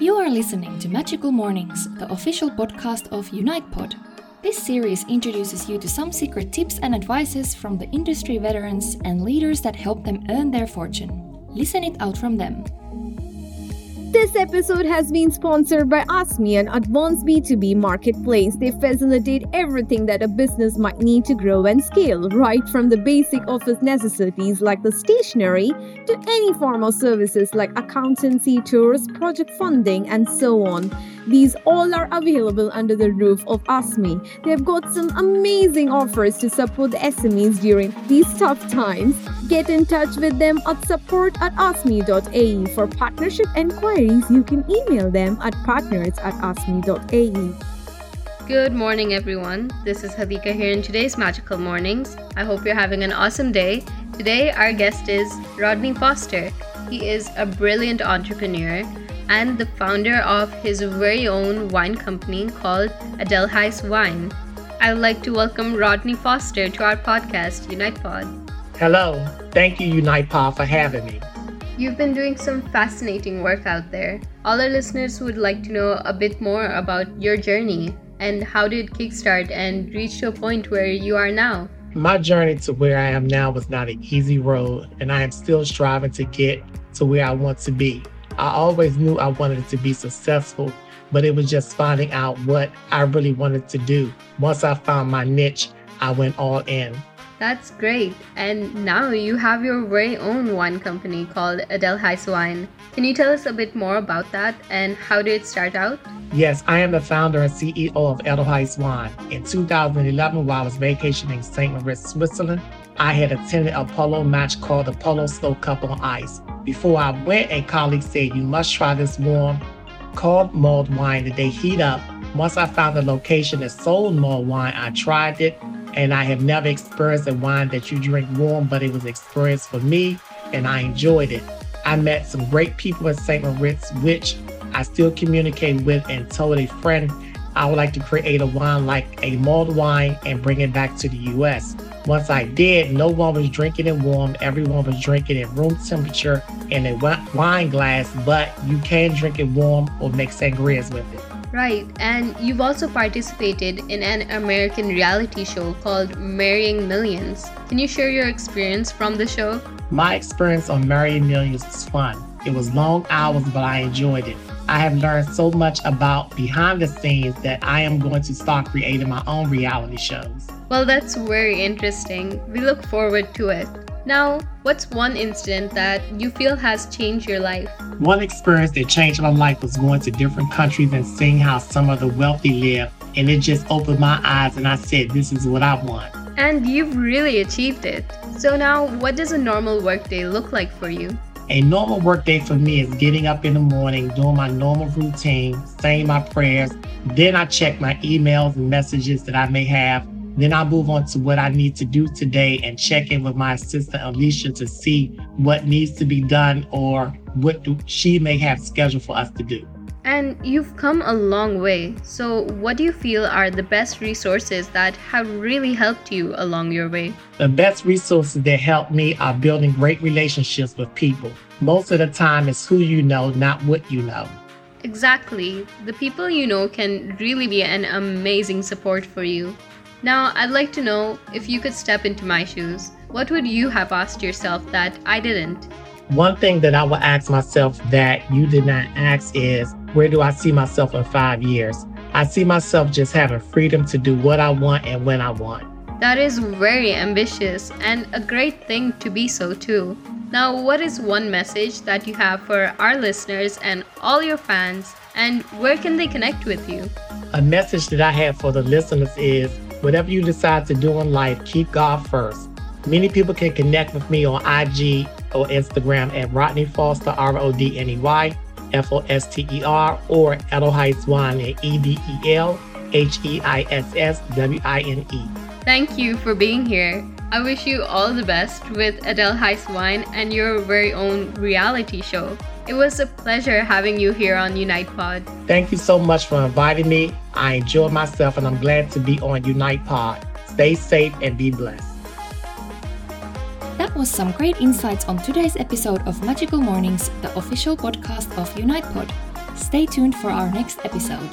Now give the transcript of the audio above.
You are listening to Magical Mornings, the official podcast of UnitePod. This series introduces you to some secret tips and advices from the industry veterans and leaders that help them earn their fortune. Listen it out from them. This episode has been sponsored by AskMe, an advanced B2B marketplace. They facilitate everything that a business might need to grow and scale, right from the basic office necessities like the stationery to any form of services like accountancy, tours, project funding, and so on. These all are available under the roof of AskMe. They've got some amazing offers to support the SMEs during these tough times. Get in touch with them at support at askme.ae. For partnership enquiries, you can email them at partners at askme.ae. Good morning, everyone. This is Hadika here in today's Magical Mornings. I hope you're having an awesome day. Today, our guest is Rodney Foster. He is a brilliant entrepreneur and the founder of his very own wine company called Edelheiss Wine. I'd like to welcome Rodney Foster to our podcast, UnitePod. Hello. Thank you, UnitePod, for having me. You've been doing some fascinating work out there. All our listeners would like to know a bit more about your journey and how did Kickstart and reach to a point where you are now? My journey to where I am now was not an easy road, and I am still striving to get to where I want to be. I always knew I wanted to be successful, but it was just finding out what I really wanted to do. Once I found my niche, I went all in. That's great. And now you have your very own wine company called Edelheiss Wine. Can you tell us a bit more about that and how did it start out? Yes, I am the founder and CEO of Edelheiss Wine. In 2011, while I was vacationing in St. Moritz, Switzerland, I had attended a polo match called the Polo Snow Cup on Ice. Before I went, a colleague said, You must try this warm, called mulled wine that they heat up. Once I found the location that sold mulled wine, I tried it, and I have never experienced a wine that you drink warm, but it was experienced for me, and I enjoyed it. I met some great people in St. Moritz, which I still communicate with, and told a friend I would like to create a wine like a mulled wine and bring it back to the US. Once I did, no one was drinking it warm. Everyone was drinking it room temperature in a wine glass, but you can drink it warm or make sangrias with it. Right, and you've also participated in an American reality show called Marrying Millions. Can you share your experience from the show? My experience on Marrying Millions was fun. It was long hours, but I enjoyed it. I have learned so much about behind the scenes that I am going to start creating my own reality shows. Well, that's very interesting. We look forward to it. Now, what's one incident that you feel has changed your life? One experience that changed my life was going to different countries and seeing how some of the wealthy live. And it just opened my eyes, and I said, This is what I want. And you've really achieved it. So, now what does a normal workday look like for you? A normal workday for me is getting up in the morning, doing my normal routine, saying my prayers. Then I check my emails and messages that I may have. Then I move on to what I need to do today and check in with my assistant Alicia to see what needs to be done or what she may have scheduled for us to do. And you've come a long way. So, what do you feel are the best resources that have really helped you along your way? The best resources that help me are building great relationships with people. Most of the time, it's who you know, not what you know. Exactly. The people you know can really be an amazing support for you. Now, I'd like to know if you could step into my shoes, what would you have asked yourself that I didn't? One thing that I would ask myself that you did not ask is where do I see myself in five years? I see myself just having freedom to do what I want and when I want. That is very ambitious and a great thing to be so too. Now, what is one message that you have for our listeners and all your fans, and where can they connect with you? A message that I have for the listeners is whatever you decide to do in life, keep God first. Many people can connect with me on IG or Instagram at Rodney Foster, R O D N E Y F O S T E R, or Edelheiss Wine at E D E L H E I S S W I N E. Thank you for being here. I wish you all the best with Edelheiss Wine and your very own reality show. It was a pleasure having you here on Unite Pod. Thank you so much for inviting me. I enjoyed myself and I'm glad to be on Unite Pod. Stay safe and be blessed was some great insights on today's episode of Magical Mornings, the official podcast of UnitePod. Stay tuned for our next episode.